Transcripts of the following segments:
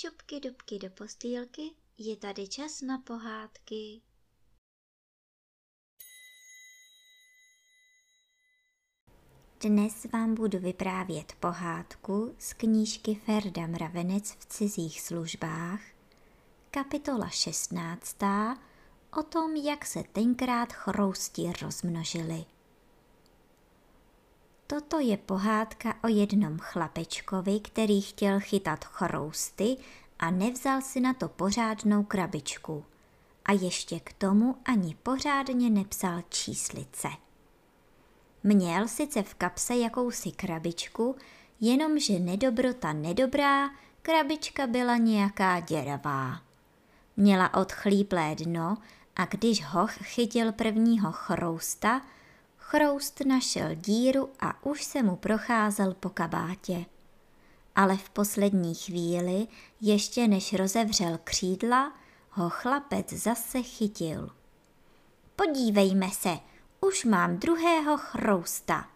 Dubky, dubky do postýlky, je tady čas na pohádky. Dnes vám budu vyprávět pohádku z knížky Ferda Mravenec v cizích službách, kapitola 16. o tom, jak se tenkrát chrousti rozmnožili. Toto je pohádka o jednom chlapečkovi, který chtěl chytat chrousty a nevzal si na to pořádnou krabičku. A ještě k tomu ani pořádně nepsal číslice. Měl sice v kapse jakousi krabičku, jenomže nedobrota nedobrá, krabička byla nějaká děravá. Měla odchlíplé dno a když hoch chytil prvního chrousta, chroust našel díru a už se mu procházel po kabátě. Ale v poslední chvíli, ještě než rozevřel křídla, ho chlapec zase chytil. Podívejme se, už mám druhého chrousta,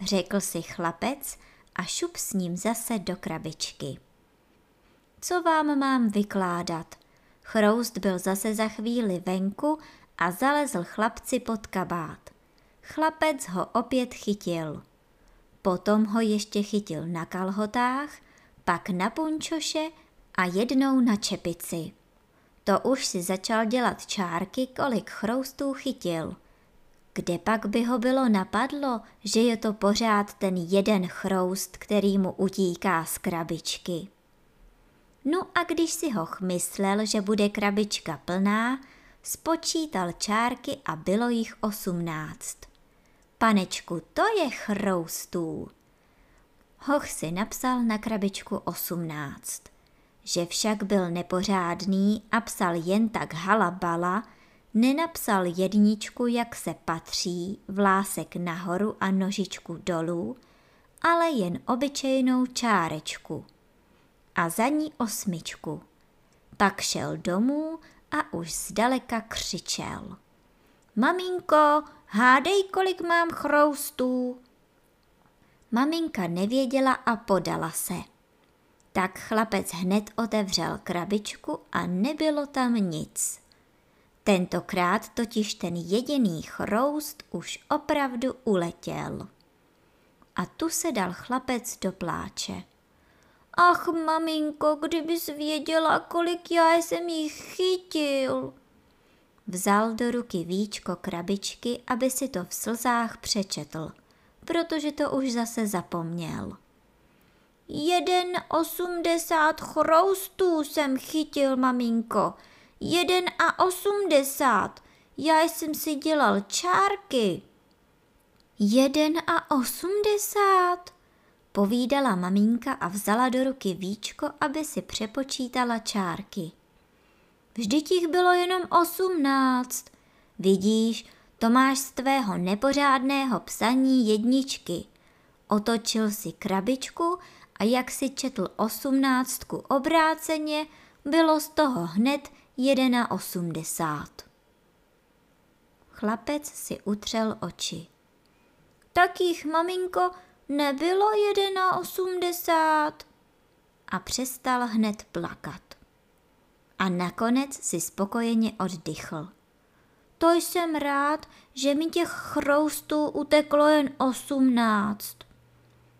řekl si chlapec a šup s ním zase do krabičky. Co vám mám vykládat? Chroust byl zase za chvíli venku a zalezl chlapci pod kabát. Chlapec ho opět chytil. Potom ho ještě chytil na kalhotách, pak na punčoše a jednou na čepici. To už si začal dělat čárky, kolik chroustů chytil. Kde pak by ho bylo napadlo, že je to pořád ten jeden chroust, který mu utíká z krabičky. No a když si ho myslel, že bude krabička plná, spočítal čárky a bylo jich osmnáct. Panečku, to je chroustů. Hoch si napsal na krabičku osmnáct. Že však byl nepořádný a psal jen tak halabala, nenapsal jedničku, jak se patří, vlásek nahoru a nožičku dolů, ale jen obyčejnou čárečku. A za ní osmičku. Pak šel domů a už zdaleka křičel. Maminko, hádej, kolik mám chroustů. Maminka nevěděla a podala se. Tak chlapec hned otevřel krabičku a nebylo tam nic. Tentokrát totiž ten jediný chroust už opravdu uletěl. A tu se dal chlapec do pláče. Ach, maminko, kdybys věděla, kolik já jsem jich chytil. Vzal do ruky víčko krabičky, aby si to v slzách přečetl, protože to už zase zapomněl. Jeden osmdesát chroustů jsem chytil, maminko. Jeden a osmdesát. Já jsem si dělal čárky. Jeden a osmdesát, povídala maminka a vzala do ruky víčko, aby si přepočítala čárky. Vždyť jich bylo jenom osmnáct. Vidíš, to máš z tvého nepořádného psaní jedničky. Otočil si krabičku a jak si četl osmnáctku obráceně, bylo z toho hned jedna osmdesát. Chlapec si utřel oči. Tak jich, maminko, nebylo jedna osmdesát. A přestal hned plakat a nakonec si spokojeně oddychl. To jsem rád, že mi těch chroustů uteklo jen osmnáct.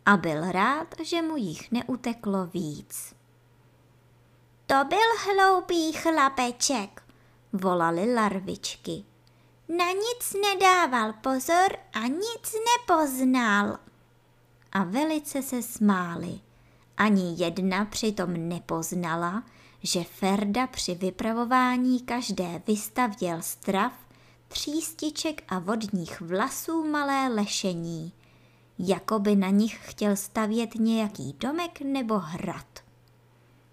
A byl rád, že mu jich neuteklo víc. To byl hloupý chlapeček, volali larvičky. Na nic nedával pozor a nic nepoznal. A velice se smáli. Ani jedna přitom nepoznala, že Ferda při vypravování každé vystavěl strav, třístiček a vodních vlasů malé lešení, jako by na nich chtěl stavět nějaký domek nebo hrad.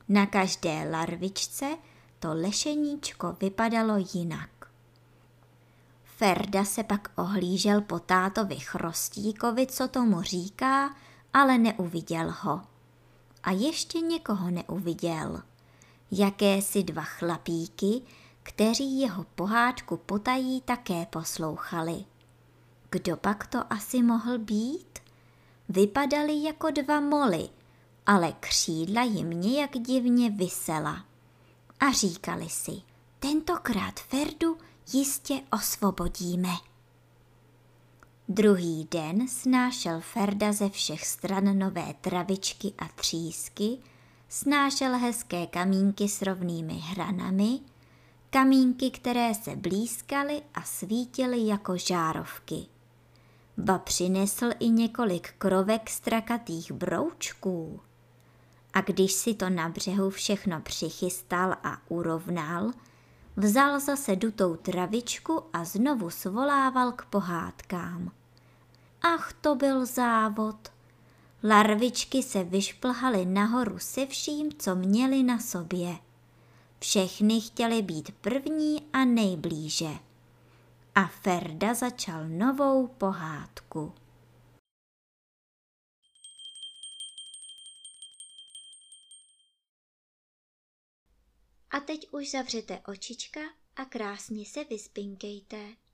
Na každé larvičce to lešeníčko vypadalo jinak. Ferda se pak ohlížel po tátovi Chrostíkovi, co tomu říká, ale neuviděl ho. A ještě někoho neuviděl – jakési dva chlapíky, kteří jeho pohádku potají také poslouchali. Kdo pak to asi mohl být? Vypadali jako dva moly, ale křídla jim nějak divně vysela. A říkali si, tentokrát Ferdu jistě osvobodíme. Druhý den snášel Ferda ze všech stran nové travičky a třísky, snášel hezké kamínky s rovnými hranami, kamínky, které se blízkaly a svítily jako žárovky. Ba přinesl i několik krovek strakatých broučků. A když si to na břehu všechno přichystal a urovnal, vzal zase dutou travičku a znovu svolával k pohádkám. Ach, to byl závod. Larvičky se vyšplhaly nahoru se vším, co měli na sobě. Všechny chtěli být první a nejblíže. A Ferda začal novou pohádku. A teď už zavřete očička a krásně se vyspinkejte.